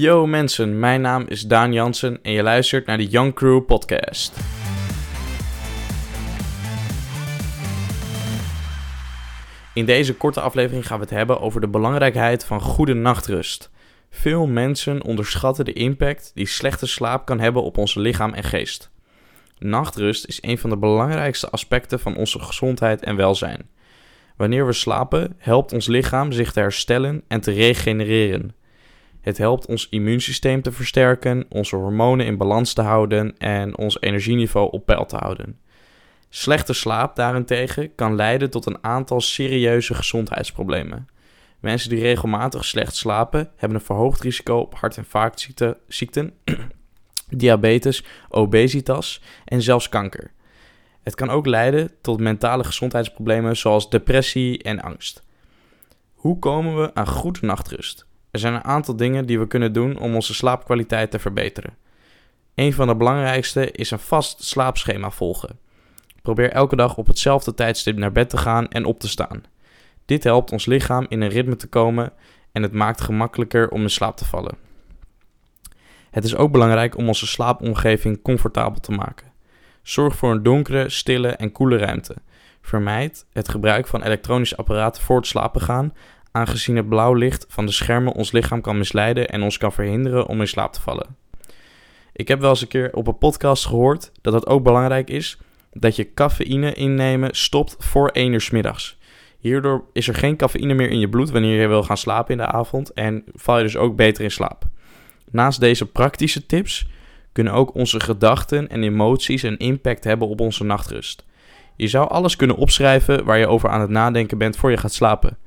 Yo mensen, mijn naam is Daan Jansen en je luistert naar de Young Crew podcast. In deze korte aflevering gaan we het hebben over de belangrijkheid van goede nachtrust. Veel mensen onderschatten de impact die slechte slaap kan hebben op ons lichaam en geest. Nachtrust is een van de belangrijkste aspecten van onze gezondheid en welzijn. Wanneer we slapen, helpt ons lichaam zich te herstellen en te regenereren. Het helpt ons immuunsysteem te versterken, onze hormonen in balans te houden en ons energieniveau op peil te houden. Slechte slaap daarentegen kan leiden tot een aantal serieuze gezondheidsproblemen. Mensen die regelmatig slecht slapen hebben een verhoogd risico op hart- en vaatziekten, diabetes, obesitas en zelfs kanker. Het kan ook leiden tot mentale gezondheidsproblemen zoals depressie en angst. Hoe komen we aan goede nachtrust? Er zijn een aantal dingen die we kunnen doen om onze slaapkwaliteit te verbeteren. Een van de belangrijkste is een vast slaapschema volgen. Probeer elke dag op hetzelfde tijdstip naar bed te gaan en op te staan. Dit helpt ons lichaam in een ritme te komen en het maakt gemakkelijker om in slaap te vallen. Het is ook belangrijk om onze slaapomgeving comfortabel te maken. Zorg voor een donkere, stille en koele ruimte. Vermijd het gebruik van elektronische apparaten voor het slapen gaan, aangezien het blauw licht van de schermen ons lichaam kan misleiden en ons kan verhinderen om in slaap te vallen. Ik heb wel eens een keer op een podcast gehoord dat het ook belangrijk is dat je cafeïne innemen stopt voor 1 uur s middags. Hierdoor is er geen cafeïne meer in je bloed wanneer je wil gaan slapen in de avond en val je dus ook beter in slaap. Naast deze praktische tips kunnen ook onze gedachten en emoties een impact hebben op onze nachtrust. Je zou alles kunnen opschrijven waar je over aan het nadenken bent voor je gaat slapen.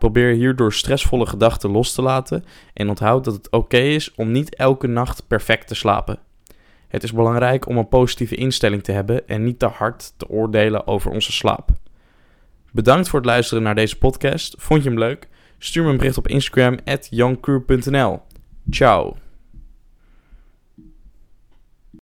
Probeer hierdoor stressvolle gedachten los te laten en onthoud dat het oké is om niet elke nacht perfect te slapen. Het is belangrijk om een positieve instelling te hebben en niet te hard te oordelen over onze slaap. Bedankt voor het luisteren naar deze podcast. Vond je hem leuk? Stuur me een bericht op Instagram at. Ciao.